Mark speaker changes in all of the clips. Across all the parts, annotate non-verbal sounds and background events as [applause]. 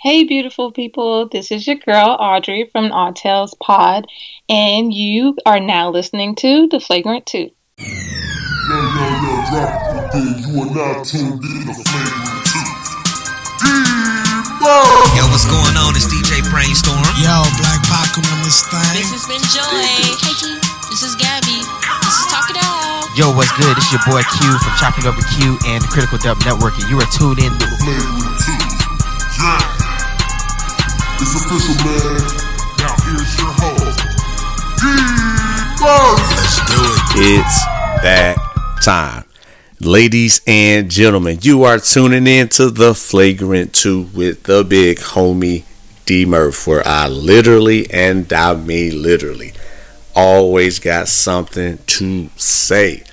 Speaker 1: Hey, beautiful people. This is your girl, Audrey from Odd Tales Pod, and you are now listening to The Flagrant 2. Yo, yo, yo, drop it You are now tuned in to Flagrant
Speaker 2: 2. Yo, what's going on? It's DJ Brainstorm.
Speaker 3: Yo, Black Pac on this thing.
Speaker 4: This has been Joy. Hey, this is Gabby. This is Talk It Out.
Speaker 2: Yo, what's good? It's your boy Q from Chopping Up with Q and the Critical Dub Network, and you are tuned in to The
Speaker 5: Flagrant 2. Yeah. It's official, man. Now here's your host,
Speaker 6: Let's do it. It's that time. Ladies and gentlemen, you are tuning in to the Flagrant 2 with the big homie D Murph, where I literally, and I mean literally, always got something to say,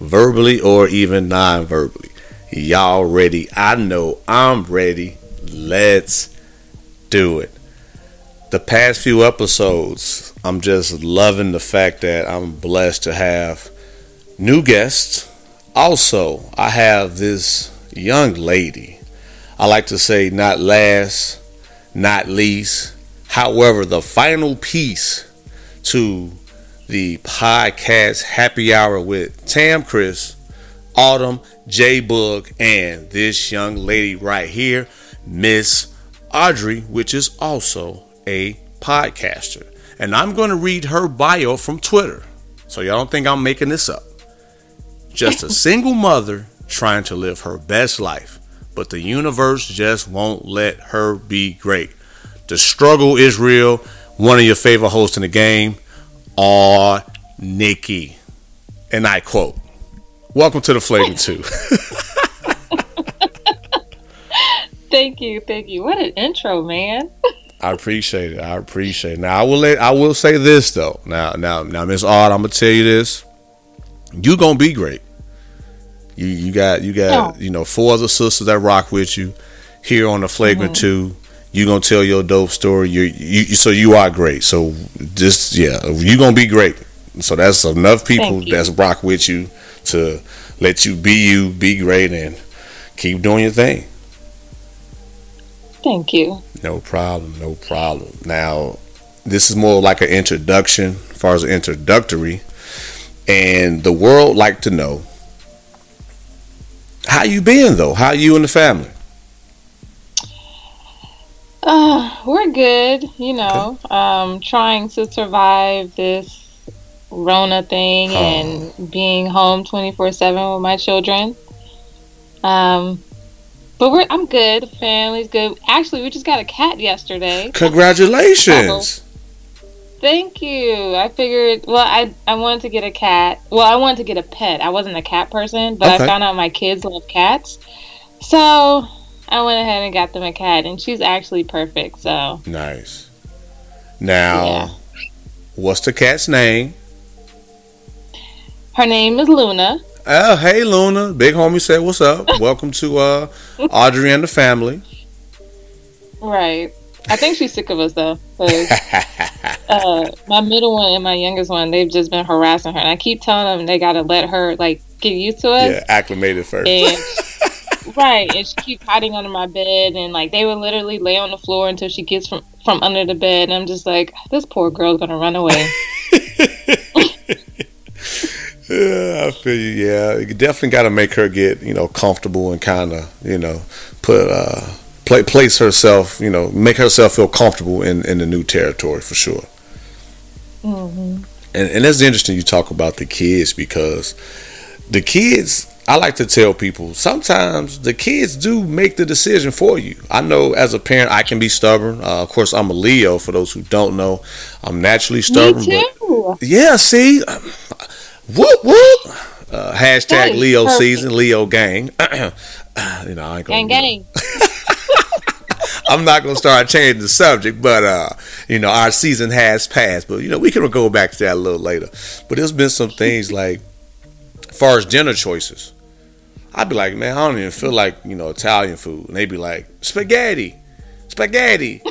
Speaker 6: verbally or even non verbally. Y'all ready? I know I'm ready. Let's do it. The past few episodes, I'm just loving the fact that I'm blessed to have new guests. Also, I have this young lady. I like to say, not last, not least. However, the final piece to the podcast happy hour with Tam Chris, Autumn, J Bug, and this young lady right here, Miss Audrey, which is also a podcaster. And I'm going to read her bio from Twitter. So y'all don't think I'm making this up. Just a [laughs] single mother trying to live her best life, but the universe just won't let her be great. The struggle is real. One of your favorite hosts in the game, Aw Nikki. And I quote, Welcome to the Flagrant 2. [laughs]
Speaker 1: Thank you, thank you. What an intro, man.
Speaker 6: I appreciate it. I appreciate it. Now I will let I will say this though. Now now now Miss Odd, I'm gonna tell you this. You gonna be great. You you got you got you know four other sisters that rock with you here on the Flagrant mm-hmm. Two. You gonna tell your dope story. You you so you are great. So just yeah, you gonna be great. So that's enough people that's rock with you to let you be you, be great, and keep doing your thing.
Speaker 1: Thank you.
Speaker 6: No problem. No problem. Now, this is more like an introduction, as far as an introductory, and the world like to know how you been though. How you and the family?
Speaker 1: Uh, we're good. You know, okay. um, trying to survive this Rona thing and being home twenty four seven with my children. Um, but we're I'm good. Family's good. Actually, we just got a cat yesterday.
Speaker 6: Congratulations.
Speaker 1: Thank you. I figured. Well, I I wanted to get a cat. Well, I wanted to get a pet. I wasn't a cat person, but okay. I found out my kids love cats, so I went ahead and got them a cat, and she's actually perfect. So
Speaker 6: nice. Now, yeah. what's the cat's name?
Speaker 1: Her name is Luna.
Speaker 6: Oh, hey Luna, big homie said, "What's up? [laughs] Welcome to uh, Audrey and the family."
Speaker 1: Right. I think she's sick of us though. [laughs] uh, my middle one and my youngest one, they've just been harassing her, and I keep telling them they gotta let her like get used to us.
Speaker 6: Yeah, acclimated first.
Speaker 1: And, [laughs] right, and she keeps hiding under my bed, and like they would literally lay on the floor until she gets from from under the bed, and I'm just like, this poor girl's gonna run away.
Speaker 6: Yeah, I feel you. Yeah, you definitely got to make her get you know comfortable and kind of you know put uh play, place herself you know make herself feel comfortable in in the new territory for sure. Mm-hmm. And and that's interesting you talk about the kids because the kids I like to tell people sometimes the kids do make the decision for you. I know as a parent I can be stubborn. Uh, of course, I'm a Leo. For those who don't know, I'm naturally stubborn.
Speaker 1: Me too.
Speaker 6: But yeah, see, Whoop whoop. Uh, hashtag Leo perfect. season, Leo gang. [clears throat] you know, I ain't gonna. Gang, gang. [laughs] I'm not gonna start changing the subject, but uh, you know, our season has passed. But you know, we can go back to that a little later. But there's been some things [laughs] like, as far as dinner choices, I'd be like, man, I don't even feel like you know Italian food, and they'd be like spaghetti, spaghetti.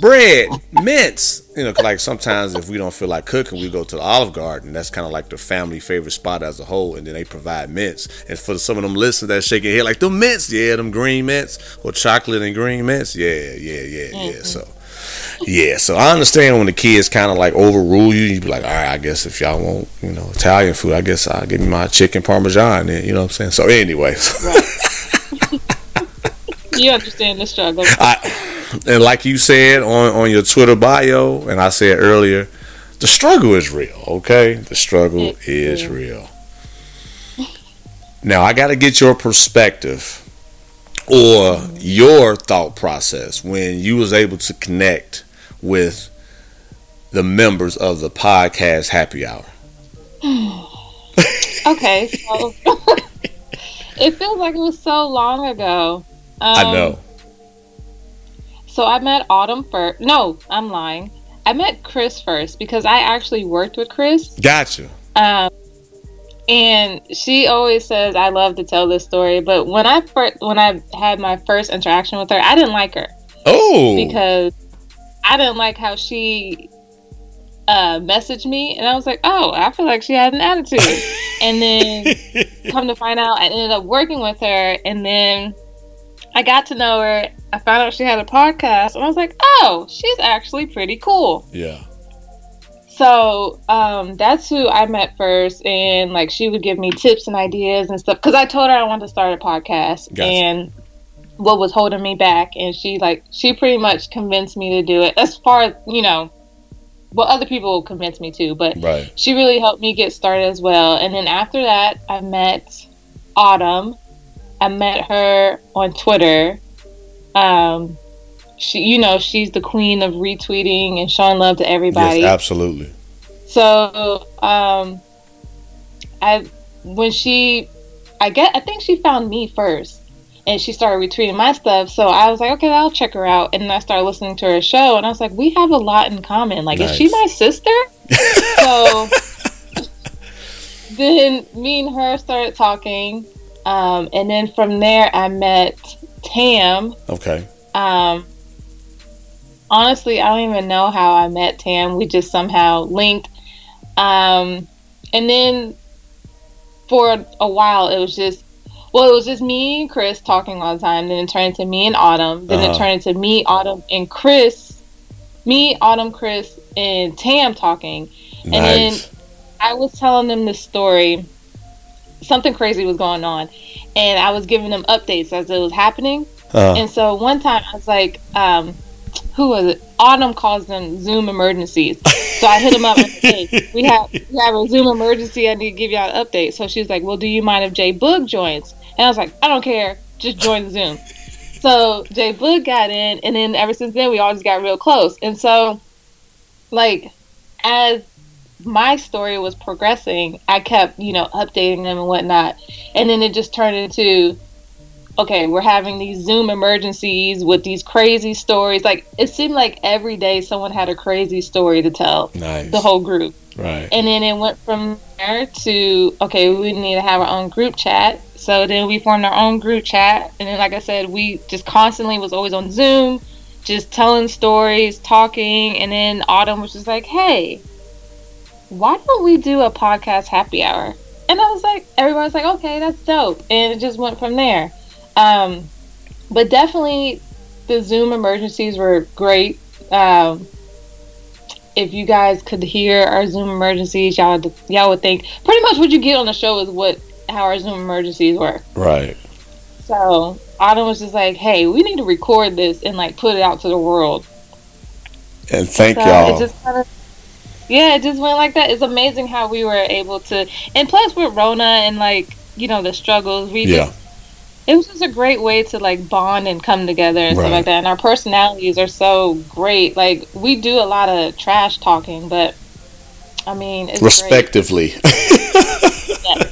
Speaker 6: Bread, mints. You know, like sometimes if we don't feel like cooking, we go to the Olive Garden. That's kind of like the family favorite spot as a whole, and then they provide mints. And for some of them listeners that shake their head like the mints, yeah, them green mints or chocolate and green mints, yeah, yeah, yeah, yeah. Mm-hmm. So. Yeah, so I understand when the kids kind of like overrule you. You be like, all right, I guess if y'all want, you know, Italian food, I guess I'll give me my chicken parmesan. Then you know what I'm saying. So anyway, [laughs]
Speaker 1: You understand the struggle.
Speaker 6: I, and like you said on on your Twitter bio, and I said earlier, the struggle is real. Okay, the struggle is
Speaker 1: is.
Speaker 6: real. Now I got to get your perspective or your thought process when you was able to connect with the members of the podcast Happy Hour. [sighs]
Speaker 1: Okay, so [laughs] it feels like it was so long ago. Um,
Speaker 6: I know.
Speaker 1: So I met Autumn first. No, I'm lying. I met Chris first because I actually worked with Chris.
Speaker 6: Gotcha.
Speaker 1: Um, and she always says I love to tell this story, but when I first when I had my first interaction with her, I didn't like her
Speaker 6: Oh,
Speaker 1: because I didn't like how she uh, messaged me, and I was like, oh, I feel like she had an attitude. [laughs] and then come to find out, I ended up working with her, and then I got to know her. I found out she had a podcast, and I was like, oh, she's actually pretty cool.
Speaker 6: yeah.
Speaker 1: So um, that's who I met first, and like she would give me tips and ideas and stuff because I told her I wanted to start a podcast,
Speaker 6: Gotcha.
Speaker 1: and what was holding me back, and she like she pretty much convinced me to do it. As far as you know, well, other people convinced me too, but
Speaker 6: Right.
Speaker 1: she really helped me get started as well. And then after that, I met Autumn. I met her on Twitter. Um, she, you know, she's the queen of retweeting and showing love to everybody.
Speaker 6: Yes, absolutely.
Speaker 1: So, um, I when she, I get, I think she found me first, and she started retweeting my stuff. So I was like, okay, I'll check her out, and then I started listening to her show, and I was like, we have a lot in common. Like, is she my sister? [laughs] so then me and her started talking, um, and then from there I met Tam.
Speaker 6: Okay.
Speaker 1: Um, honestly, I don't even know how I met Tam. We just somehow linked. Um, and then for a while, it was just, well, it was just me and Chris talking all the time. Then it turned into me and Autumn. Then
Speaker 6: Uh-huh.
Speaker 1: it turned into me, Autumn, and Chris. Me, Autumn, Chris, and Tam talking. Nice. And then I was telling them this story. Something crazy was going on. And I was giving them updates as it was happening.
Speaker 6: Uh,
Speaker 1: And so one time I was like, um, who was it? Autumn calls them Zoom emergencies. So I hit him up and said, hey, we have we have a Zoom emergency. I need to give you an update. So she's like, well, do you mind if Jay Boog joins? And I was like, I don't care. Just join the Zoom. So Jay Boog got in, and then ever since then we always got real close. And so, like, as my story was progressing, I kept, you know, updating them and whatnot. And then it just turned into, okay, we're having these Zoom emergencies with these crazy stories. Like, it seemed like every day someone had a crazy story to tell
Speaker 6: nice.
Speaker 1: the whole group.
Speaker 6: right.
Speaker 1: And then it went from there to, okay, we need to have our own group chat. So then we formed our own group chat. And then, like I said, we just constantly was always on Zoom, just telling stories, talking. And then Autumn was just like, hey, why don't we do a podcast happy hour? And I was like, everybody's like, okay, that's dope. And it just went from there. Um, but definitely the Zoom emergencies were great. Um, if you guys could hear our Zoom emergencies, y'all would, y'all would think pretty much what you get on the show is what how our Zoom emergencies work.
Speaker 6: Right.
Speaker 1: So Autumn was just like, "Hey, we need to record this and like put it out to the world."
Speaker 6: And thank
Speaker 1: So
Speaker 6: y'all.
Speaker 1: it just kind of, yeah, it just went like that. It's amazing how we were able to, and plus with Rona and like you know the struggles, we
Speaker 6: yeah.
Speaker 1: just it was just a great way to like bond and come together and
Speaker 6: Right.
Speaker 1: stuff like that. And our personalities are so great. Like we do a lot of trash talking, but I mean, it's great. [laughs]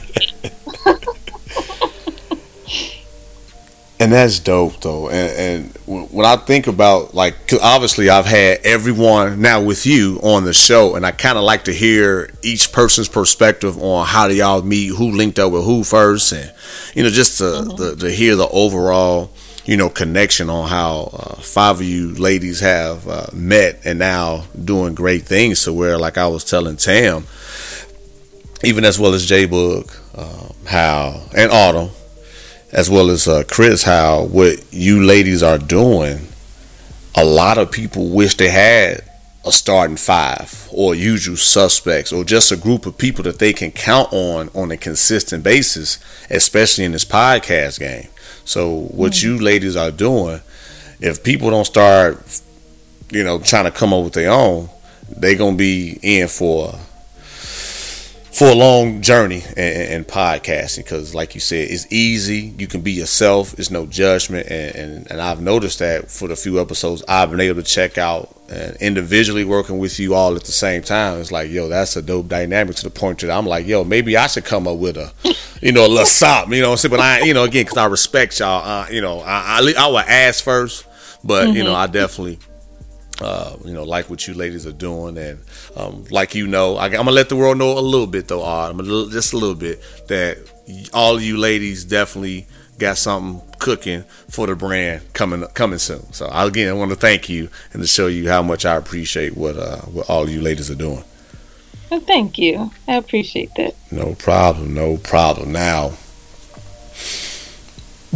Speaker 6: and that's dope though and, and when when i think about like obviously i've had everyone now with you on the show and i kind of like to hear each person's perspective on how do y'all meet who linked up with who first and you know just to,
Speaker 1: Mm-hmm.
Speaker 6: the, to hear the overall you know connection on how uh, five of you ladies have uh, met and now doing great things. To where like I was telling Tam, even as well as J Book, um, how and Autumn, as well as uh, Chris, how what you ladies are doing. A lot of people wish they had a starting five or usual suspects or just a group of people that they can count on on a consistent basis, especially in this podcast game. So what mm. you ladies are doing, if people don't start, you know, trying to come up with their own, they're gonna be in for for a long journey in, in podcasting because like you said it's easy. You can be yourself. It's no judgment. And, and, and, i've noticed that for the few episodes i've been able to check out and individually working with you all at the same time it's like yo that's a dope dynamic to the point that i'm like yo maybe i should come up with a you know a little something you know what i'm saying? But i you know again because i respect y'all uh, you know i i, I would ask first but mm-hmm. you know i definitely uh, you know, like what you ladies are doing, and um, like you know, I, am gonna let the world know a little bit though, I'm a little, just a little bit that all of you ladies definitely got something cooking for the brand coming coming soon. So again, I want to thank you and to show you how much I appreciate what uh, what all you ladies are doing.
Speaker 1: Well, thank you. I appreciate that.
Speaker 6: No problem. No problem. Now,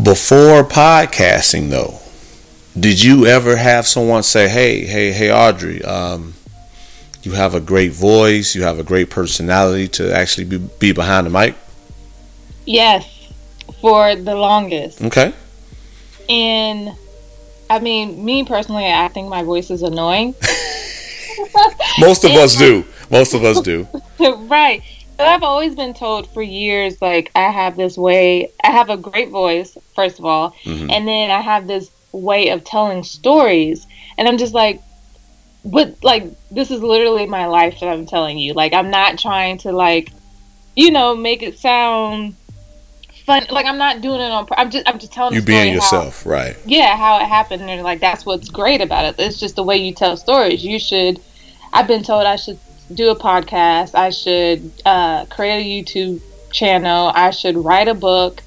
Speaker 6: before podcasting, though did you ever have someone say, "Hey, hey, hey, Audrey, um, you have a great voice, you have a great personality to actually be, be behind the mic"?
Speaker 1: Yes, for the longest.
Speaker 6: Okay.
Speaker 1: And I mean, me personally, I think my voice is annoying. [laughs]
Speaker 6: Most of us [laughs] do. Most of us do. [laughs]
Speaker 1: right. I've always been told for years, like I have this way. I have a great voice, first of all, mm-hmm. and then I have this way of telling stories. And I'm just like, but like this is literally my life that I'm telling you. Like I'm not trying to like, you know, make it sound fun. Like I'm not doing it on. I'm just I'm just telling
Speaker 6: you being yourself,
Speaker 1: how,
Speaker 6: right?
Speaker 1: Yeah, how it happened, and like that's what's great about it. It's just the way you tell stories. You should. I've been told I should do a podcast. I should uh, create a YouTube channel. I should write a book.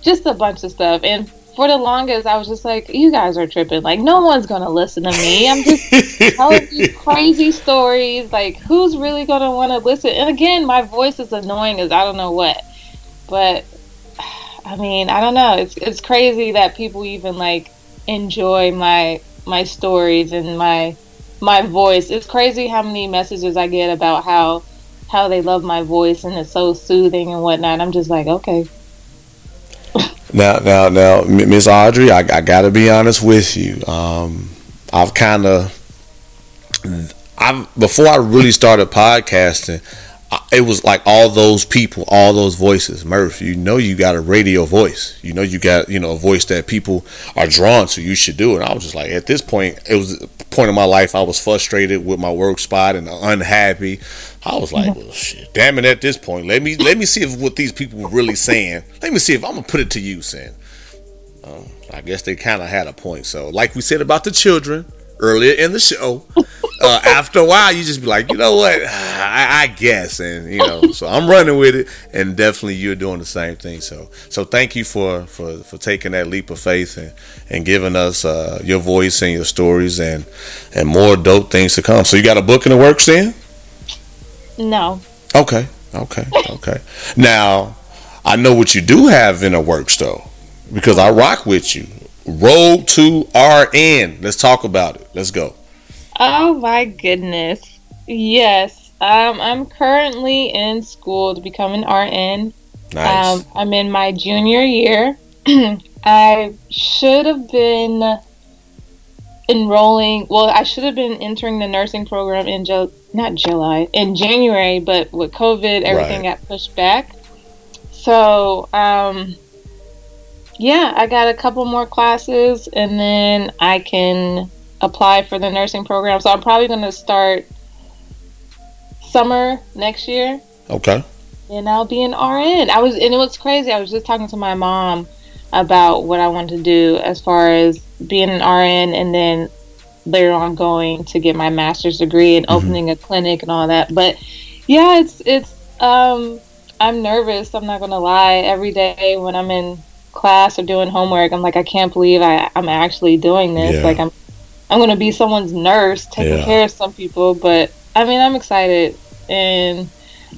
Speaker 1: Just a bunch of stuff. And for the longest, I was just like, you guys are tripping. Like, no one's going to listen to me. I'm just telling [laughs] these crazy stories. Like, who's really going to want to listen? And again, my voice is annoying as I don't know what. But, [sighs] I mean, I don't know. It's, it's crazy that people even, like, enjoy my my stories and my my voice. It's crazy how many messages I get about how how they love my voice and it's so soothing and whatnot. I'm just like, okay,
Speaker 6: now, now, now, Miss Audrey, I, I got to be honest with you. Um, I've kind of, I before I really started podcasting, it was like all those people, all those voices. Murph, you know, you got a radio voice. You know, you got you know a voice that people are drawn to. You should do it. I was just like, at this point, it was a point in my life. I was frustrated with my work spot and unhappy. I was like, well, shit, damn it. At this point, let me let me see if what these people were really saying. Let me see if I'm gonna put it to use. And um, I guess they kind of had a point. So, like we said about the children earlier in the show, [laughs] uh, after a while, you just be like, you know what, I, I, guess, and you know, so I'm running with it, and definitely you're doing the same thing. So, so thank you for for for taking that leap of faith and and giving us uh, your voice and your stories and and more dope things to come. So, you got a book in the works, then?
Speaker 1: No.
Speaker 6: Okay. Okay. Okay. now, I know what you do have in the works, though, because I rock with you. Road to RN. Let's talk about it. Let's go.
Speaker 1: Oh my goodness. Yes. Um, I'm currently in school to become an RN. Nice. Um, I'm in my junior year. [clears throat] I should have been enrolling. Well, I should have been entering the nursing program in Ju- not July in January, but with COVID, everything right. got pushed back. So, um, yeah, I got a couple more classes, and then I can apply for the nursing program. So I'm probably going to start summer next year.
Speaker 6: Okay.
Speaker 1: And I'll be an RN. I was, and it was crazy. I was just talking to my mom about what I want to do as far as being an RN, and then later on going to get my master's degree and mm-hmm. opening a clinic and all that. But yeah, it's it's um, I'm nervous. I'm not gonna lie. Every day when I'm in class or doing homework, I'm like, I can't believe I, I'm actually doing this.
Speaker 6: Yeah.
Speaker 1: Like I'm I'm gonna be someone's nurse, taking
Speaker 6: Yeah.
Speaker 1: care of some people. But I mean, I'm excited and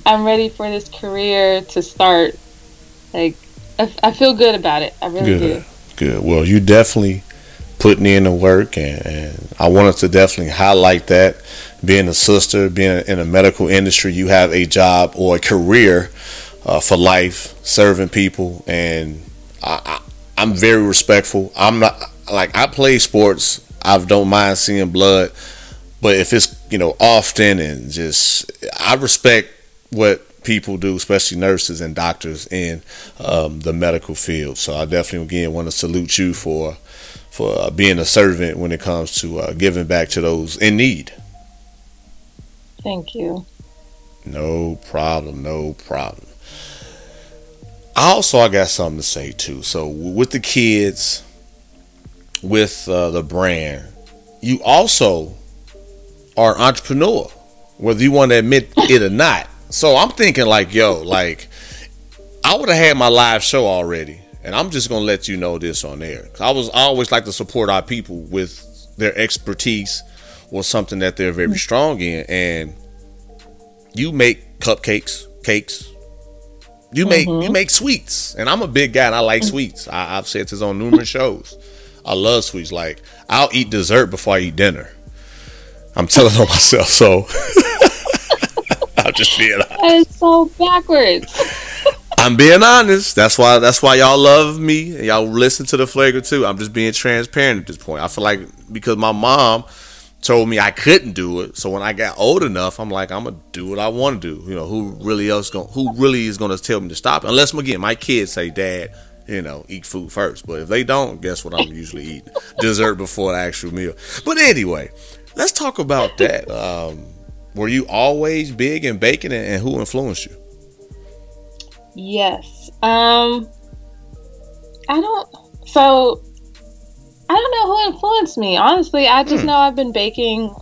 Speaker 1: I'm ready for this career to start. Like I, I feel good about it. I really
Speaker 6: Good.
Speaker 1: do.
Speaker 6: Good. Well, you definitely putting in the work, and, and I wanted to definitely highlight that. Being a sister, being in the medical industry, you have a job or a career uh, for life, serving people, and I, I, I'm very respectful. I'm not like I play sports. I don't mind seeing blood, but if it's you know often and just, I respect what people do, especially nurses and doctors in um, the medical field. So I definitely again want to salute you for for uh, being a servant when it comes to uh, giving back to those in need.
Speaker 1: Thank you.
Speaker 6: No problem, no problem. Also, I got something to say too. So with the kids, with uh, the brand, you also are an entrepreneur, whether you want to admit it or not. So I'm thinking like, yo, like I would have had my live show already, and I'm just gonna let you know this on air. I was I always like to support our people with their expertise or something that they're very mm-hmm. strong in, and you make cupcakes, cakes. You make you mm-hmm. make sweets, and I'm a big guy and I like mm-hmm. sweets. I, I've said this on numerous shows. I love sweets. Like I'll eat dessert before I eat dinner. I'm telling on myself, so [laughs] I'm just being.
Speaker 1: That is so backwards.
Speaker 6: I'm being honest. That's why. That's why y'all love me. and Y'all listen to the flagrant too. I'm just being transparent at this point. I feel like because my mom told me I couldn't do it, so when I got old enough, I'm like, I'm gonna do what I want to do. You know, who really else going Who really is gonna tell me to stop? Unless again, my kids say, Dad, you know, eat food first. But if they don't, guess what? I'm usually eating [laughs] dessert before the actual meal. But anyway, let's talk about that. Um, were you always big in baking, and, and who influenced you?
Speaker 1: Yes. Um I don't so I don't know who influenced me. Honestly, I just
Speaker 6: Hmm.
Speaker 1: know I've been baking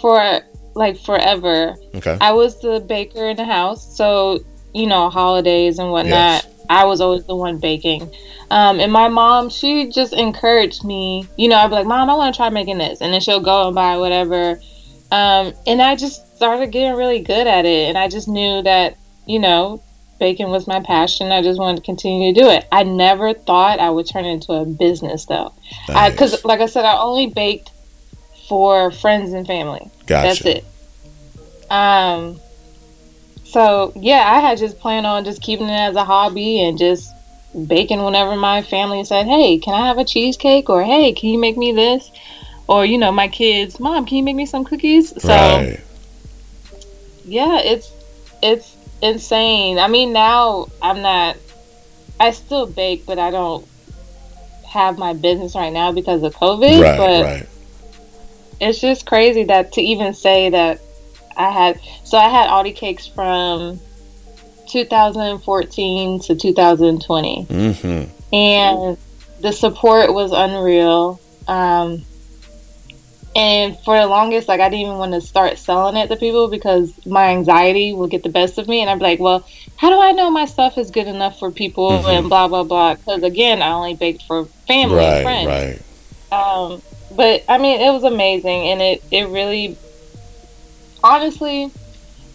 Speaker 1: for like forever.
Speaker 6: Okay.
Speaker 1: I was the baker in the house, so you know, holidays and whatnot.
Speaker 6: Yes.
Speaker 1: I was always the one baking. Um, and my mom, she just encouraged me. You know, I'd be like, "Mom, I want to try making this," and then she'll go and buy whatever. Um, and I just started getting really good at it, and I just knew that you know, baking was my passion. I just wanted to continue to do it. I never thought I would turn it into a business, though,
Speaker 6: Nice.
Speaker 1: because like I said, I only baked for friends and family.
Speaker 6: Gotcha.
Speaker 1: That's it. Um. So yeah, I had just planned on just keeping it as a hobby and just baking whenever my family said, "Hey, can I have a cheesecake?" or "Hey, can you make me this?" Or you know, my kids, "Mom, can you make me some cookies?" So
Speaker 6: right.
Speaker 1: yeah, it's it's insane. I mean, now I'm not. I still bake, but I don't have my business right now because of COVID.
Speaker 6: Right.
Speaker 1: but
Speaker 6: Right.
Speaker 1: it's just crazy that to even say that I had so I had Audi cakes from 2014 to 2020
Speaker 6: Mm-hmm.
Speaker 1: and the support was unreal um and for the longest like I didn't even want to start selling it to people because my anxiety would get the best of me and I'd be like well how do I know my stuff is good enough for people
Speaker 6: Mhm.
Speaker 1: and blah blah blah because again I only baked for family and friends
Speaker 6: Right.
Speaker 1: um, but I mean, it was amazing, and it it really, honestly,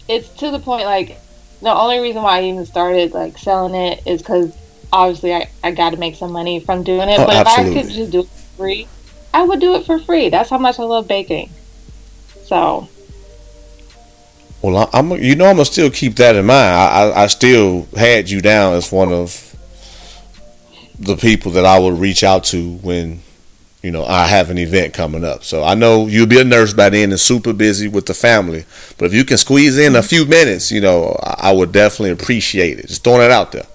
Speaker 1: it's to the point. Like the only reason why I even started like selling it is because obviously I I got to make some money from doing it.
Speaker 6: Oh,
Speaker 1: but if I could just do it for free, I would do it for free. That's how much I love baking. So
Speaker 6: Well, I'm. You know, I'm gonna still keep that in mind. I, I, I still had you down as one of the people that I would reach out to when, you know, I have an event coming up. So I know you'll be a nurse by then and super busy with the family. But if you can squeeze in a few minutes, you know, I, I would definitely appreciate it. Just throwing it out there.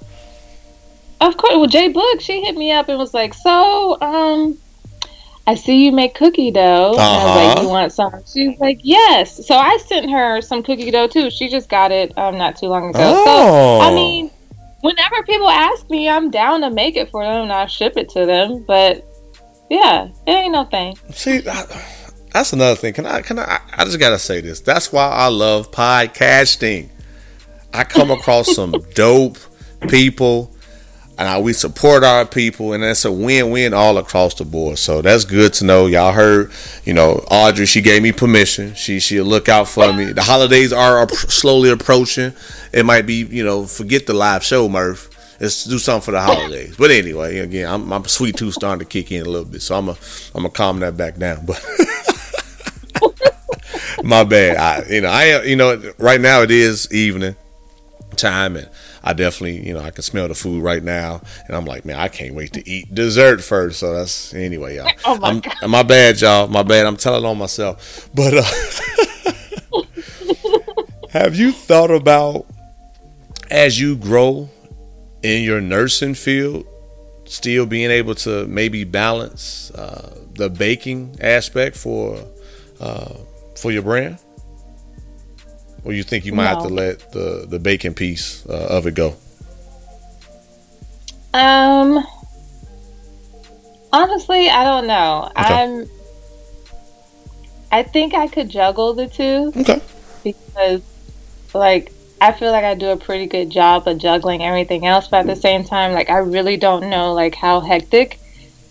Speaker 1: of course, well, Jay Book, she hit me up and was like, "So, um." I see you make cookie dough. And I was
Speaker 6: Uh-huh.
Speaker 1: like, you want some? She's like, yes. So I sent her some cookie dough too. She just got it um not too long ago.
Speaker 6: Oh.
Speaker 1: So I mean, whenever people ask me, I'm down to make it for them and I'll ship it to them. But yeah, it ain't no thing.
Speaker 6: See, I, that's another thing. Can I? Can I? I just gotta say this. That's why I love podcasting. I come across some [laughs] dope people. And we support our people, and that's a win-win all across the board. So that's good to know. Y'all heard, you know, Audrey. She gave me permission. She she'll look out for me. The holidays are slowly approaching. It might be, you know, forget the live show, Murph. Let's do something for the holidays. But anyway, again, I'm, my sweet tooth starting to kick in a little bit, so I'm a I'm gonna calm that back down. But [laughs] my bad. I you know I you know right now it is evening time and I definitely, you know, I can smell the food right now, and I'm like, man, I can't wait to eat dessert first. So that's anyway, y'all. [laughs]
Speaker 1: Oh my
Speaker 6: I'm,
Speaker 1: God.
Speaker 6: my bad, y'all. My bad. I'm telling on myself. But uh, [laughs] have you thought about as you grow in your nursing field, still being able to maybe balance uh, the baking aspect for uh, for your brand? Or you think you might have to let the the baking piece uh, of it go?
Speaker 1: Um, honestly, I don't know. I'm. I think I could juggle the two
Speaker 6: Okay.
Speaker 1: because, like, I feel like I do a pretty good job of juggling everything else, but at the same time, like, I really don't know like how hectic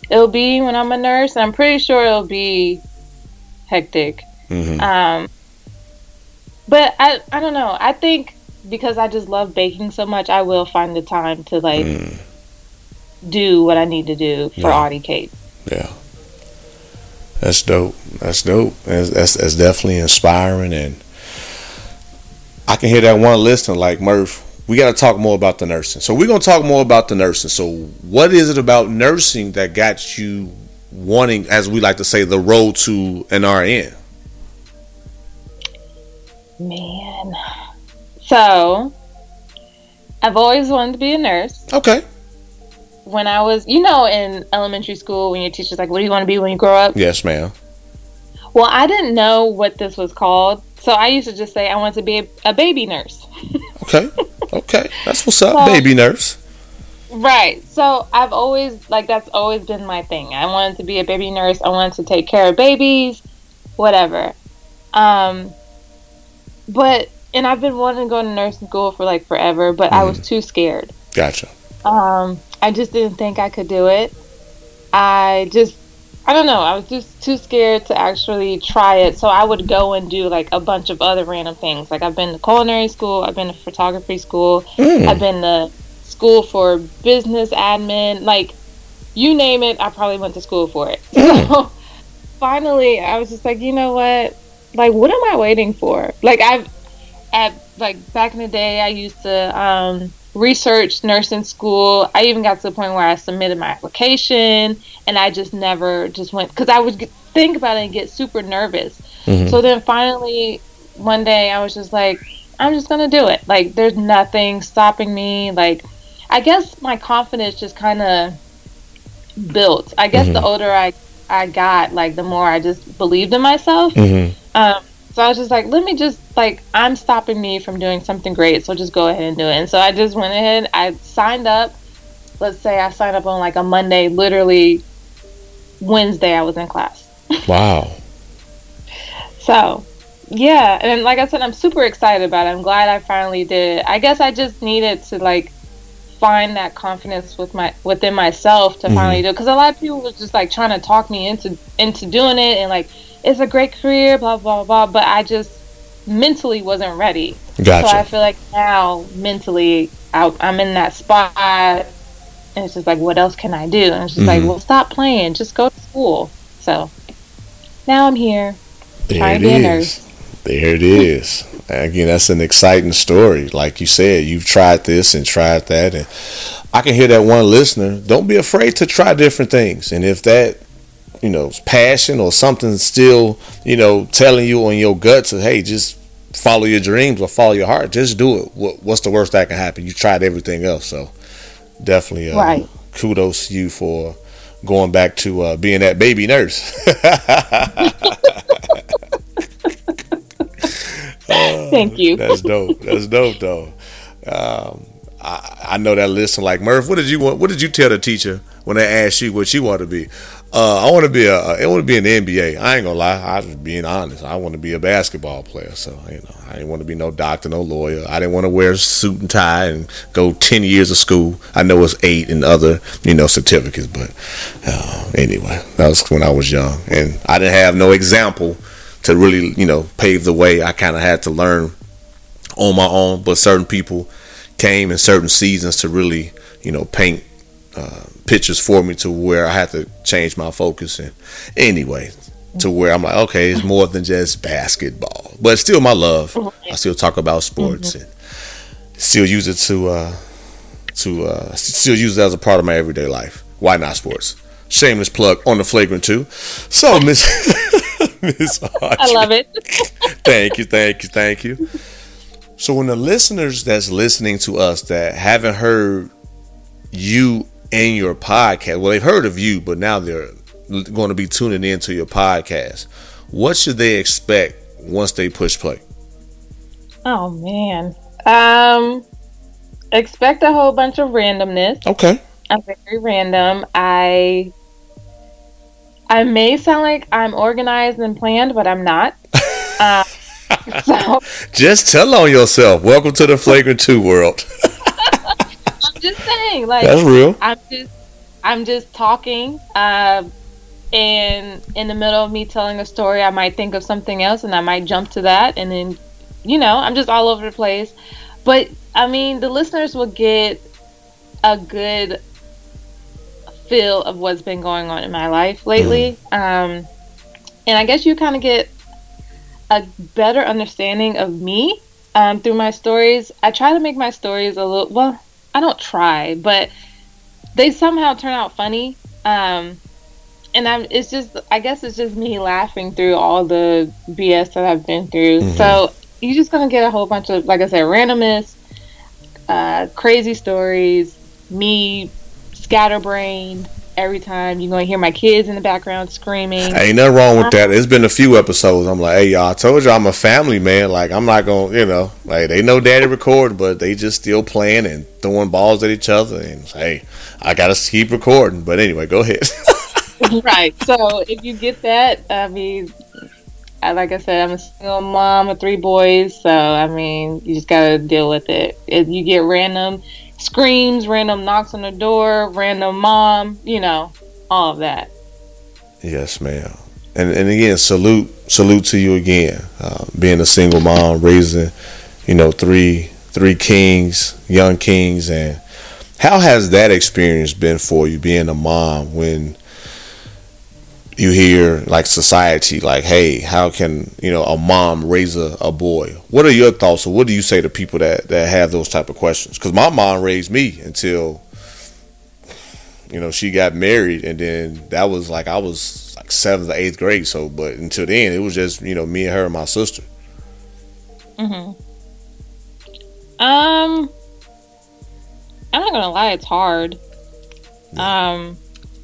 Speaker 1: it'll be when I'm a nurse, and I'm pretty sure it'll be hectic.
Speaker 6: hmm
Speaker 1: Um, but I, I don't know. I think because I just love baking so much, I will find the time to like
Speaker 6: Mm.
Speaker 1: do what I need to do for
Speaker 6: Yeah.
Speaker 1: Audie Kate.
Speaker 6: Yeah. That's dope. That's dope. That's, that's that's definitely inspiring, and I can hear that one listener like Murph. We got to talk more about the nursing. So we're gonna talk more about the nursing. So what is it about nursing that got you wanting, as we like to say, the road to an RN?
Speaker 1: Man. So, I've always wanted to be a nurse.
Speaker 6: Okay.
Speaker 1: When I was, you know, in elementary school, when your teacher's like, "What do you want to be when you grow up?"
Speaker 6: Yes, ma'am.
Speaker 1: Well, I didn't know what this was called, so I used to just say I wanted to be a, a baby nurse. [laughs]
Speaker 6: Okay. Okay. That's what's up,
Speaker 1: Well-
Speaker 6: baby nurse.
Speaker 1: Right. So I've always like that's always been my thing. I wanted to be a baby nurse. I wanted to take care of babies, whatever. Um but and I've been wanting to go to nursing school for like forever, but I was too scared.
Speaker 6: Gotcha.
Speaker 1: Um I just didn't think I could do it. I just I don't know. I was just too scared to actually try it. So I would go and do like a bunch of other random things. Like I've been to culinary school, I've been to photography school,
Speaker 6: Mm.
Speaker 1: I've been to school for business admin, like you name it, I probably went to school for it. [laughs] So finally I was just like, you know what? Like what am I waiting for? Like I've at like back in the day I used to um research nursing school. I even got to the point where I submitted my application and I just never just went because I would think about it and get super nervous.
Speaker 6: Mhm.
Speaker 1: So then finally one day I was just like, I'm just gonna do it. Like there's nothing stopping me. Like I guess my confidence just kind of built. I guess the older I I got, like the more I just believed in myself.
Speaker 6: Mm-hmm.
Speaker 1: Um, so I was just like, let me just like I'm stopping me from doing something great, so just go ahead and do it. And so I just went ahead. I signed up. Let's say I signed up on like a Monday. Literally Wednesday, I was in class. [laughs]
Speaker 6: Wow.
Speaker 1: So yeah, and like I said, I'm super excited about it. I'm glad I finally did. it. I guess I just needed to like find that confidence with my within myself to finally do it because a lot of people was just like trying to talk me into into doing it and like it's a great career blah blah blah but i just mentally wasn't ready
Speaker 6: Gotcha.
Speaker 1: so i feel like now mentally I, i'm in that spot and it's just like what else can i do and it's just like
Speaker 6: Mhm.
Speaker 1: well stop playing just go to school so now i'm here
Speaker 6: There it
Speaker 1: to be a
Speaker 6: is. There it is. Again, that's an exciting story. Like you said, you've tried this and tried that, and I can hear that one listener. Don't be afraid to try different things, and if that, you know, passion or something still, you know, telling you on your gut to, hey, just follow your dreams or follow your heart, just do it. What, what's the worst that can happen? You tried everything else, so definitely, uh,
Speaker 1: Right.
Speaker 6: kudos to you for going back to uh, being that baby nurse. [laughs]
Speaker 1: thank you
Speaker 6: That's dope. That's dope, though. Um, I, I know that listen like Murph. What did you want? What did you tell the teacher when they asked you what you want to be? Uh, I want to be a. I want to be in the NBA. I ain't gonna lie. I just being honest. I want to be a basketball player. So you know, I didn't want to be no doctor, no lawyer. I didn't want to wear a suit and tie and go ten years of school. I know it's eight and other you know certificates, but uh, anyway, that was when I was young, and I didn't have no example to really you know pave the way. I kind of had to learn on my own, but certain people came in certain seasons to really you know paint uh, pictures for me to where I had to change my focus. And anyway to where I'm like okay it's more than just basketball but it's still my love. I still talk about sports and still use it to uh to uh still use it as a part of my everyday life. Why not sports? Shameless plug on the flagrant too. So miss [laughs] miss
Speaker 1: I love it. [laughs]
Speaker 6: thank you, thank you, thank you. So when the listeners that's listening to us that haven't heard you and your podcast, well, they've heard of you, but now they're going to be tuning into your podcast. What should they expect once they push play?
Speaker 1: Oh man. Um expect a whole bunch of randomness.
Speaker 6: Okay.
Speaker 1: I'm very random. I I may sound like I'm organized and planned, but I'm not. uh, [laughs] so [laughs]
Speaker 6: Just tell on yourself. Welcome to the flagrant two world. [laughs]
Speaker 1: I'm just saying, like
Speaker 6: That's real.
Speaker 1: I'm just I'm just talking. Uh, and in the middle of me telling a story, I might think of something else, and I might jump to that, and then you know I'm just all over the place. But I mean, the listeners will get a good feel of what's been going on in my life lately. Um, and I guess you kind of get a better understanding of me um, through my stories. I try to make my stories a little, well, I don't try, but they somehow turn out funny. Um, and I'm, it's just, I guess it's just me laughing through all the BS that I've been through. So you're just going to get a whole bunch of, like I said, randomness, uh, crazy stories, me scatterbrained every time. You're going to hear my kids in the background screaming.
Speaker 6: Ain't nothing wrong with that. It's been a few episodes. I'm like, hey, y'all, I told you I'm a family man. Like, I'm not going to, you know, like, they know daddy record, but they just still playing and throwing balls at each other. And, hey, I got to keep recording. But anyway, go ahead. [laughs]
Speaker 1: right. So if you get that, I mean, I, like I said, I'm a single mom of three boys. So, I mean, you just got to deal with it. If you get random screams, random knocks on the door, random mom, you know, all of that.
Speaker 6: Yes, ma'am. And and again, salute salute to you again. Uh, being a single mom, raising, you know, three three kings, young kings, and how has that experience been for you, being a mom, when you hear like society, like, hey, how can you know a mom raise a, a boy? What are your thoughts, or what do you say to people that that have those type of questions? Because my mom raised me until you know she got married, and then that was like I was like seventh or eighth grade. So, but until then, it was just you know me and her and my sister.
Speaker 1: Um, I'm not gonna lie, it's hard. Um,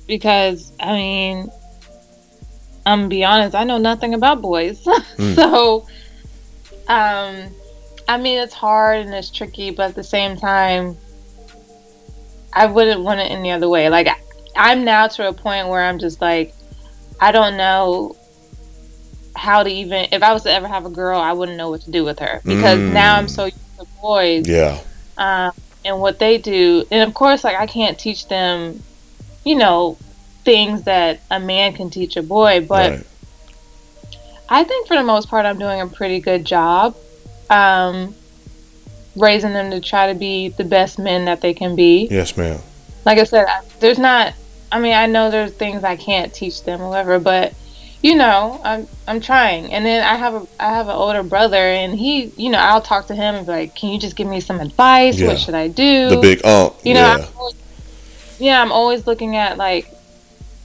Speaker 1: because I mean, I'm gonna be honest, I know nothing about boys, [laughs] so um, I mean, it's hard and it's tricky, but at the same time, I wouldn't want it any other way. Like, I- I'm now to a point where I'm just like, I don't know how to even. If I was to ever have a girl, I wouldn't know what to do with her because now I'm so used to boys
Speaker 6: Yeah,
Speaker 1: um, and what they do. And of course, like I can't teach them, you know, things that a man can teach a boy. But
Speaker 6: right.
Speaker 1: I think for the most part, I'm doing a pretty good job um, raising them to try to be the best men that they can be.
Speaker 6: Yes, ma'am.
Speaker 1: Like I said, I- there's not. I mean, I know there's things I can't teach them, whatever, but. You know, I'm I'm trying, and then I have a I have an older brother, and he, you know, I'll talk to him and be like, "Can you just give me some advice?
Speaker 6: Yeah.
Speaker 1: What should I do?"
Speaker 6: The big ump.
Speaker 1: you know
Speaker 6: yeah.
Speaker 1: I'm always, yeah i'm always looking at like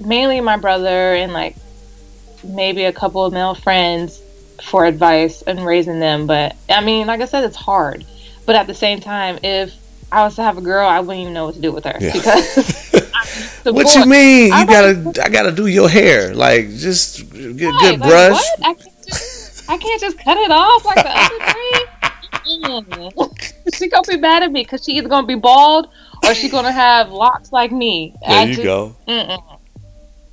Speaker 1: mainly my brother and like maybe a couple of male friends for advice and raising them but i mean like i said it's hard but at the same time if i was to have a girl i wouldn't even know what to do with her
Speaker 6: Yeah.
Speaker 1: because [laughs]
Speaker 6: What
Speaker 1: boy-
Speaker 6: you mean? You
Speaker 1: I
Speaker 6: gotta, I gotta do your hair. Like, just get
Speaker 1: Right,
Speaker 6: good
Speaker 1: like,
Speaker 6: brush.
Speaker 1: what? I can't just I can't just cut it off like the other three. [laughs] Mm. [laughs] she gonna be mad at me because she either gonna be bald or she gonna have locks like me.
Speaker 6: There
Speaker 1: I
Speaker 6: you
Speaker 1: just-
Speaker 6: go.
Speaker 1: Mm-mm.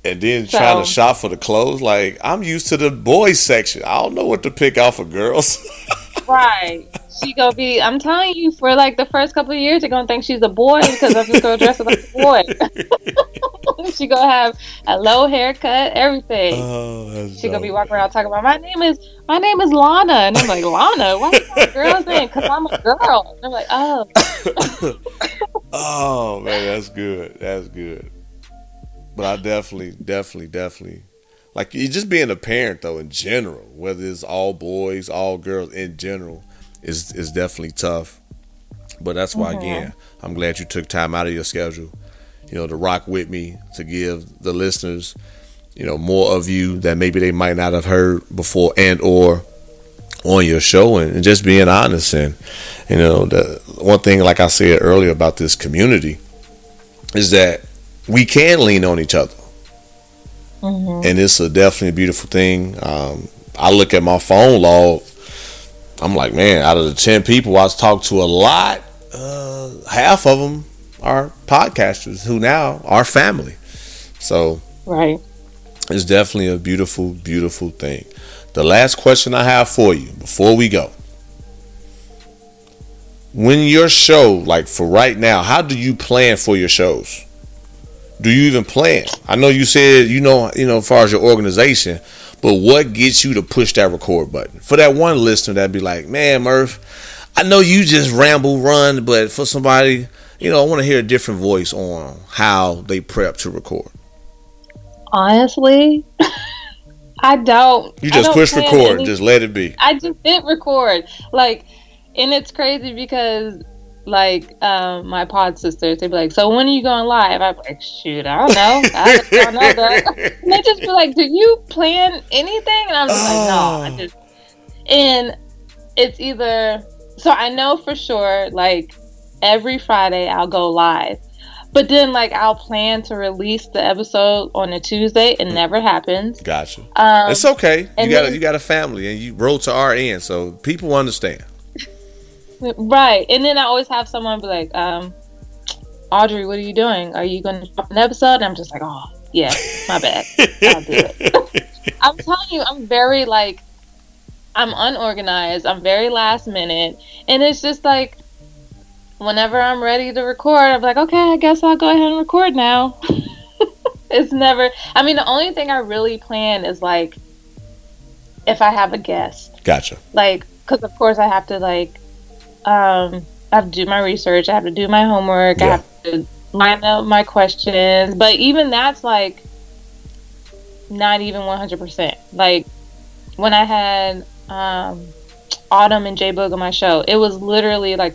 Speaker 6: And then trying to shop for the clothes. Like I'm used to the boys section. I don't know what to pick out for girls. [laughs]
Speaker 1: Right. She gonna be. I'm telling you, for like the first couple of years, you're gonna think she's a boy because I'm just gonna dress like a boy. [laughs] she gonna have a low haircut, everything.
Speaker 6: oh, that's
Speaker 1: she gonna be walking around talking about my name is my name is Lana, and I'm like Lana. Why my girl's name? Because I'm a girl. And I'm like, oh, [coughs]
Speaker 6: Oh man, that's good. That's good. But I definitely, definitely, definitely like you just being a parent though in general, whether it's all boys, all girls in general, is is definitely tough. But that's why mm-hmm. again, I'm glad you took time out of your schedule, you know, to rock with me to give the listeners, you know, more of you that maybe they might not have heard before and or on your show and, and just being honest and you know the one thing like I said earlier about this community is that we can lean on each other and it's a definitely a beautiful thing um, I look at my phone log I'm like man out of the 10 people I talked to a lot uh, half of them are podcasters who now are family so
Speaker 1: right.
Speaker 6: it's definitely a beautiful, beautiful thing. The last question I have for you before we go. When your show, like for right now, how do you plan for your shows? Do you even plan? I know you said you know, you know, as far as your organization, but what gets you to push that record button? For that one listener that'd be like, Man, Murph, I know you just ramble run, but for somebody, you know, I want to hear a different voice on how they prep to record.
Speaker 1: Honestly, [laughs] I don't.
Speaker 6: You just
Speaker 1: don't
Speaker 6: push record,
Speaker 1: any-
Speaker 6: just let it be.
Speaker 1: I just did record. Like, and it's crazy because, like, um, my pod sisters, they'd be like, "So when are you going live?" I'm like, "Shoot, I don't know. I don't know that." And [laughs] they just be like, "Do you plan anything?" And I'm just like, "No,
Speaker 6: Oh.
Speaker 1: I just." And it's either so I know for sure, like every Friday I'll go live. But then, like, I'll plan to release the episode on a Tuesday. It never happens.
Speaker 6: Gotcha.
Speaker 1: Um,
Speaker 6: it's okay. You got a,
Speaker 1: then-
Speaker 6: you got a family, and you wrote to our end, so people understand.
Speaker 1: Right. And then I always have someone be like, um, Audrey, what are you doing? Are you going to drop an episode? And I'm just like, oh, yeah, my bad. I'll do it. [laughs] I'm telling you, I'm very like, I'm unorganized. I'm very last minute. And it's just like, whenever I'm ready to record, I'm like, okay, I guess I'll go ahead and record now. [laughs] it's never, I mean, the only thing I really plan is like, if I have a guest
Speaker 6: Gotcha.
Speaker 1: like because of course i have to like um i have to do my research i have to do my homework i have to line up my questions but even that's like not even 100% like when i had um autumn and j boog on my show it was literally like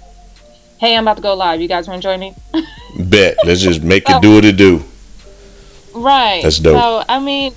Speaker 1: hey i'm about to go live you guys want to join me [laughs]
Speaker 6: Bet. Let's just make it do what it do.
Speaker 1: Right.
Speaker 6: That's dope.
Speaker 1: So I mean,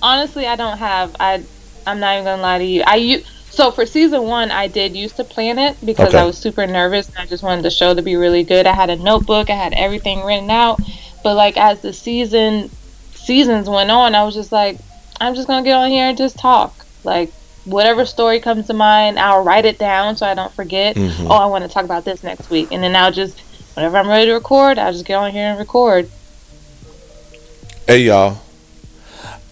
Speaker 1: honestly, I don't have. I I'm not even gonna lie to you. I u- so for season one, I did used to plan it because
Speaker 6: Okay.
Speaker 1: I was super nervous and I just wanted the show to be really good. I had a notebook. I had everything written out. But like as the season seasons went on, I was just like, I'm just gonna get on here and just talk. Like whatever story comes to mind, I'll write it down so I don't forget.
Speaker 6: Mhm.
Speaker 1: Oh, I want to talk about this next week, and then I'll just whenever I'm ready to record, I'll just get on here and record.
Speaker 6: Hey y'all.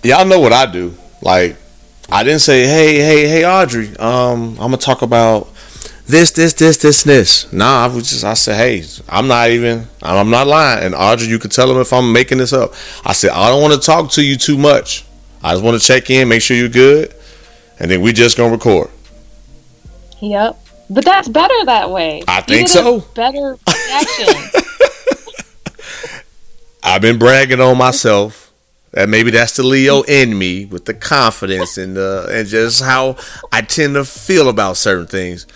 Speaker 6: Y'all know what I do. Like I didn't say, hey, hey, hey Audrey, um, I'm gonna talk about this, this, this, this, this. Nah, I was just I said, hey, I'm not even I'm not lying. And Audrey, you can tell them if I'm making this up. I said, I don't want to talk to you too much. I just want to check in, make sure you're good, and then we just gonna record.
Speaker 1: Yep. But that's better that way.
Speaker 6: I think so.
Speaker 1: Better [laughs] reaction.
Speaker 6: I've been bragging on myself. That maybe that's the Leo in me with the confidence and the and just how I tend to feel about certain things.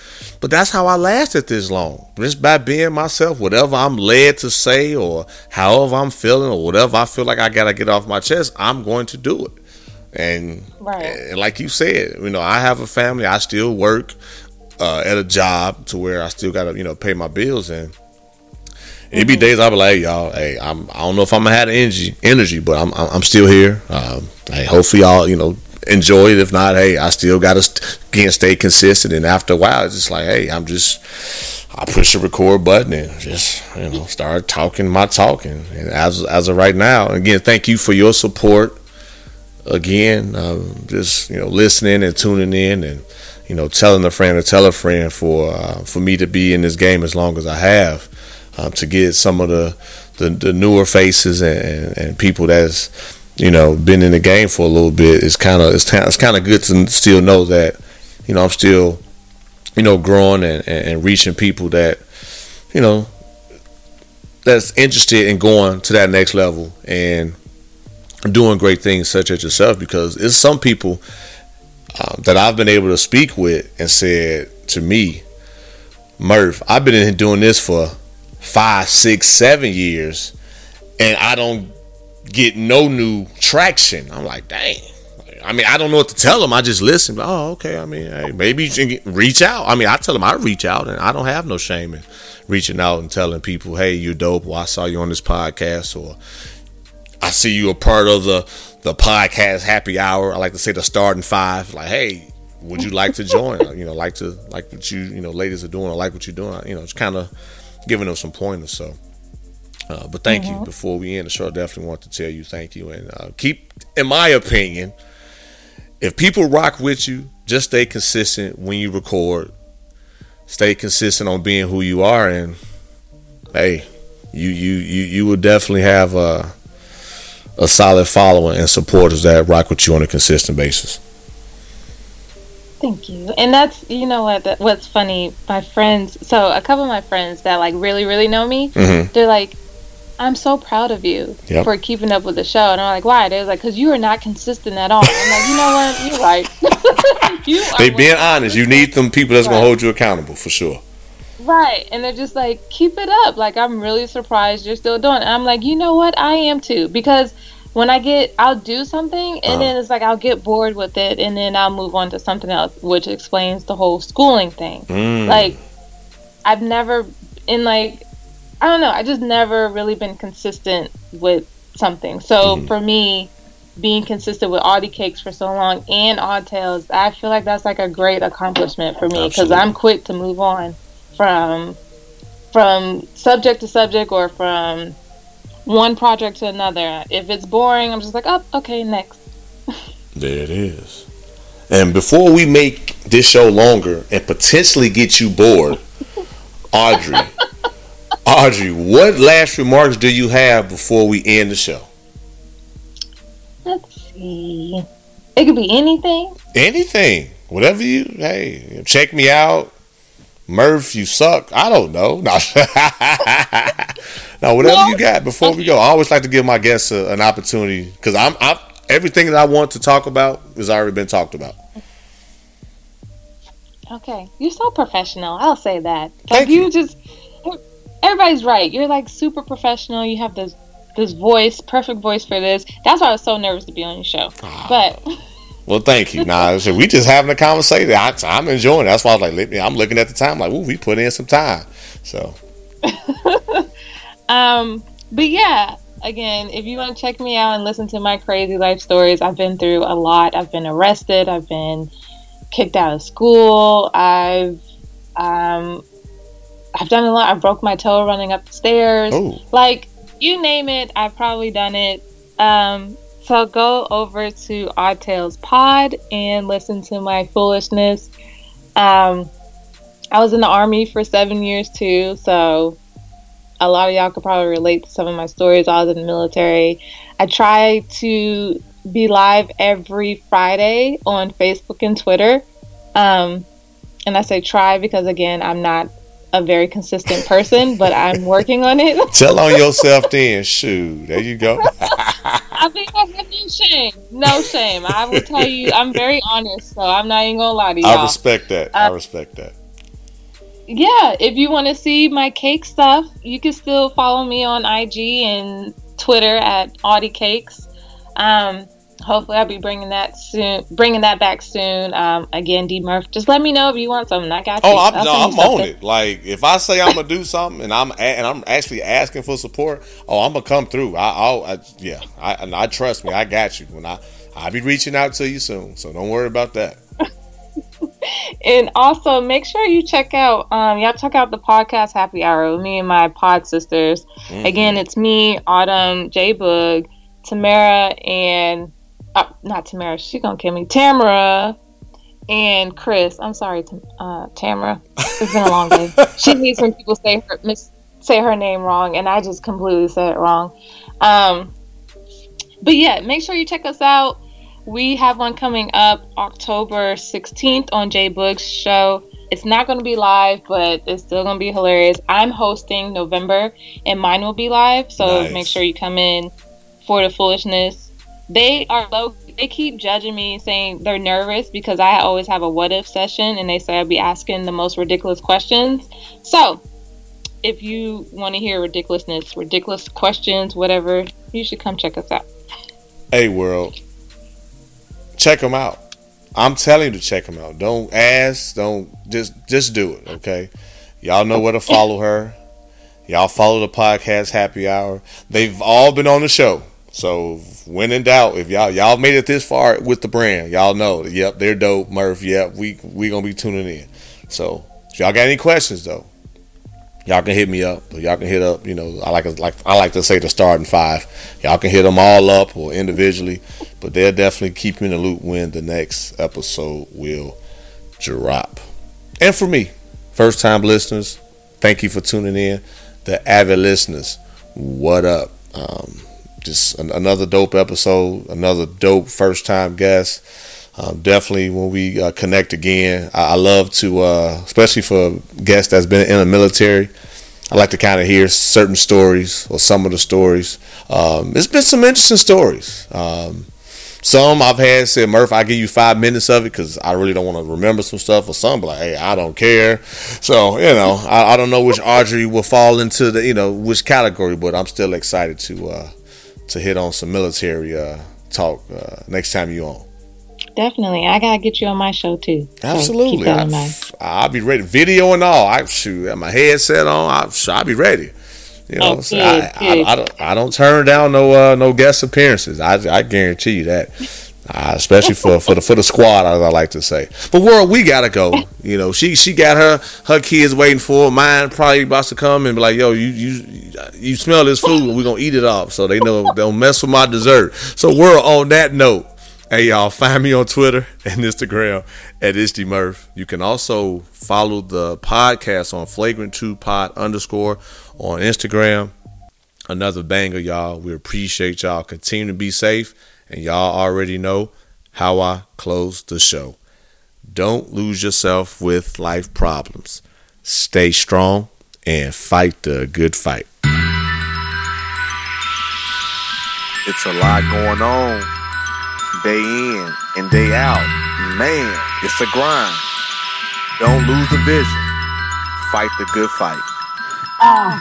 Speaker 6: But that's how I lasted this long. Just by being myself, whatever I'm led to say or however I'm feeling or whatever I feel like I gotta get off my chest, I'm going to do it. And,
Speaker 1: Right.
Speaker 6: and like you said, you know, I have a family. I still work uh, at a job to where I still gotta, you know, pay my bills and it be days I'll be like, hey, y'all, hey, I'm, I don't know if I'm gonna have the energy, energy, but I'm, I'm still here. Um, hey, hopefully y'all, you know, enjoy it. If not, hey, I still gotta again stay consistent. And after a while, it's just like, hey, I'm just, I push the record button and just you know start talking my talking. And as as of right now, again, thank you for your support. Again, um, just you know listening and tuning in and you know telling a friend or tell a friend for uh, for me to be in this game as long as I have um, to get some of the the, the newer faces and, and, people that's you know been in the game for a little bit. It's kind of it's, it's kind of good to still know that you know I'm still you know, growing and, and reaching people that, you know, that's interested in going to that next level and doing great things such as yourself because it's some people um, that I've been able to speak with and said to me, Murph, I've been in doing this for five, six, seven years and I don't get no new traction. I'm like, dang. I mean, I don't know what to tell them. I just listen. Oh, okay. I mean, hey, maybe reach out. I mean, I tell them I reach out, and I don't have no shame in reaching out and telling people, "Hey, you're dope." Well, I saw you on this podcast, or I see you a part of the the podcast happy hour. I like to say the starting five. Like, hey, would you like to join? [laughs] you know, like to like what you you know ladies are doing. I like what you're doing. You know, it's kind of giving them some pointers. So. Uh, but thank mm-hmm. you. Before we end the show, I definitely want to tell you thank you and uh, keep, in my opinion, if people rock with you, just stay consistent when you record. Stay consistent on being who you are, and hey, you you you you will definitely have a a solid following and supporters that rock with you on a consistent basis.
Speaker 1: Thank you. And that's you know what what's funny. My friends, so a couple of my friends that like really really know me, mm-hmm. they're like, I'm so proud of you yep. for keeping up with the show. And I'm like, why? They was like, because you are not consistent at all. I'm like, you know what? You're right. [laughs]
Speaker 6: you they being honest. You need them people that's right. gonna hold you accountable for sure.
Speaker 1: Right. And they're just like, keep it up. Like I'm really surprised you're still doing it. And I'm like, you know what? I am too. Because when I get I'll do something and uh then it's like I'll get bored with it and then I'll move on to something else, which explains the whole schooling thing. Mm. Like I've never in like I don't know. I just never really been consistent with something. So mm-hmm. for me, being consistent with Audi Cakes for so long and Odd Tales, I feel like that's like a great accomplishment for me because I'm quick to move on from from subject to subject or from one project to another. If it's boring, I'm just like, oh, okay, next.
Speaker 6: there it is. And before we make this show longer and potentially get you bored, [laughs] Audrey, Audrey, what last remarks do you have before we end the show?
Speaker 1: Let's see. It could be anything.
Speaker 6: Anything. Whatever you, hey, check me out. Murph, you suck. I don't know. [laughs] No, no whatever no. you got before we go. I always like to give my guests a, an opportunity because I'm, I'm everything that I want to talk about has already been talked about.
Speaker 1: Okay, you're so professional. I'll say that. Like Thank you, you just everybody's right. You're like super professional. You have this this voice, perfect voice for this. That's why I was so nervous to be on your show. Oh. But [laughs]
Speaker 6: well, thank you. Nah, we just having a conversation. I, am enjoying. It. That's why I was like, I'm looking at the time, like, ooh, we put in some time. So, [laughs]
Speaker 1: um, but yeah, again, if you want to check me out and listen to my crazy life stories, I've been through a lot. I've been arrested. I've been kicked out of school. I've um, I've done a lot. I broke my toe running up the stairs. Ooh. Like you name it, I've probably done it. Um, so go over to Odd Tales Pod and listen to my foolishness. Um, I was in the army for seven years too, so a lot of y'all could probably relate to some of my stories. I was in the military. I try to be live every Friday on Facebook and Twitter. Um, and I say try because again, I'm not a very consistent person, but I'm [laughs] working on it. [laughs]
Speaker 6: Tell on yourself then. Shoot, there you go. [laughs]
Speaker 1: I think I have no shame. No shame. I will tell you, I'm very honest, so I'm not even gonna lie to y'all.
Speaker 6: I respect that. Uh, I respect that.
Speaker 1: Yeah, if you want to see my cake stuff, you can still follow me on IG and Twitter at Audie Cakes. Um, hopefully I'll be bringing that soon, bringing that back soon. Um, again, D Murph, just let me know if you want something. I got you.
Speaker 6: Oh, I'm, no, I'm on it. Like if I say I'm gonna do something and I'm and I'm actually asking for support, oh, I'm gonna come through. I, will I, yeah, I, I trust me. I got you. When I I'll be reaching out to you soon, so don't worry about that. [laughs]
Speaker 1: and also make sure you check out um y'all check out the podcast happy hour with me and my pod sisters.
Speaker 6: Mm-hmm.
Speaker 1: again it's me autumn j boog tamara and uh, not tamara she gonna kill me tamara and chris. I'm sorry uh tamara. It's been a long day. [laughs] She hates when people say her mis- say her name wrong and i just completely said it wrong. Um but yeah make sure you check us out we have one coming up October 16th on Jay Boog's show. It's not going to be live, but it's still going to be hilarious. I'm hosting November, and mine will be live. So
Speaker 6: Nice.
Speaker 1: make sure you come in for the foolishness. They are low. They keep judging me, saying they're nervous because I always have a what if session, and they say I'll be asking the most ridiculous questions. So if you want to hear ridiculousness, ridiculous questions, whatever, you should come check us out.
Speaker 6: Hey, world, check them out. I'm telling you to check them out. Don't ask. Don't just just do it. Okay. Y'all know where to follow her. Y'all follow the podcast Happy Hour. They've all been on the show. So when in doubt, if y'all y'all made it this far with the brand, y'all know. Yep, they're dope. Murph. Yep, we we gonna be tuning in. So if y'all got any questions though, y'all can hit me up. Y'all can hit up. You know, I like like I like to say the starting five. Y'all can hit them all up or individually, but they'll definitely keep you in the loop when the next episode will drop. And for me, first time listeners, thank you for tuning in. The avid listeners, what up? Um, just an, another dope episode, another dope first time guest. Um, definitely when we uh, connect again, I, I love to, uh, especially for guests that's been in the military. I like to kind of hear certain stories or some of the stories. Um, it's been some interesting stories. Um, some I've had said, Murph, I give you five minutes of it because I really don't want to remember some stuff. Or some be like, hey, I don't care. So you know, I, I don't know which Audrey will fall into the you know which category, but I'm still excited to uh, to hit on some military uh, talk uh, next time you on.
Speaker 1: Definitely. I gotta get you on my show too. So
Speaker 6: Absolutely,
Speaker 1: that
Speaker 6: I,
Speaker 1: in mind.
Speaker 6: I'll be ready. Video and all. I shoot, have my headset on. I, I'll be ready. You know,
Speaker 1: Oh,
Speaker 6: so
Speaker 1: good,
Speaker 6: I, I. I, don't, I don't turn down no uh, no guest appearances. I, I guarantee you that. Uh, especially for, for the for the squad, as I like to say. But world, we gotta go. You know, she she got her her kids waiting for her. Mine probably about to come and be like, "Yo, you you you smell this food? We're gonna eat it off." So they know don't mess with my dessert. So world, on that note, Hey y'all, find me on Twitter [laughs] and Instagram at Isty Murph. You can also follow the podcast on Flagrant Two Pod underscore on Instagram. Another banger, y'all. We appreciate y'all. Continue to be safe, and y'all already know how I close the show. Don't lose yourself with life problems. Stay strong and fight the good fight.
Speaker 7: It's a lot going on. Day in and day out. Man, it's a grind. Don't lose the vision. Fight the good fight.
Speaker 8: Uh,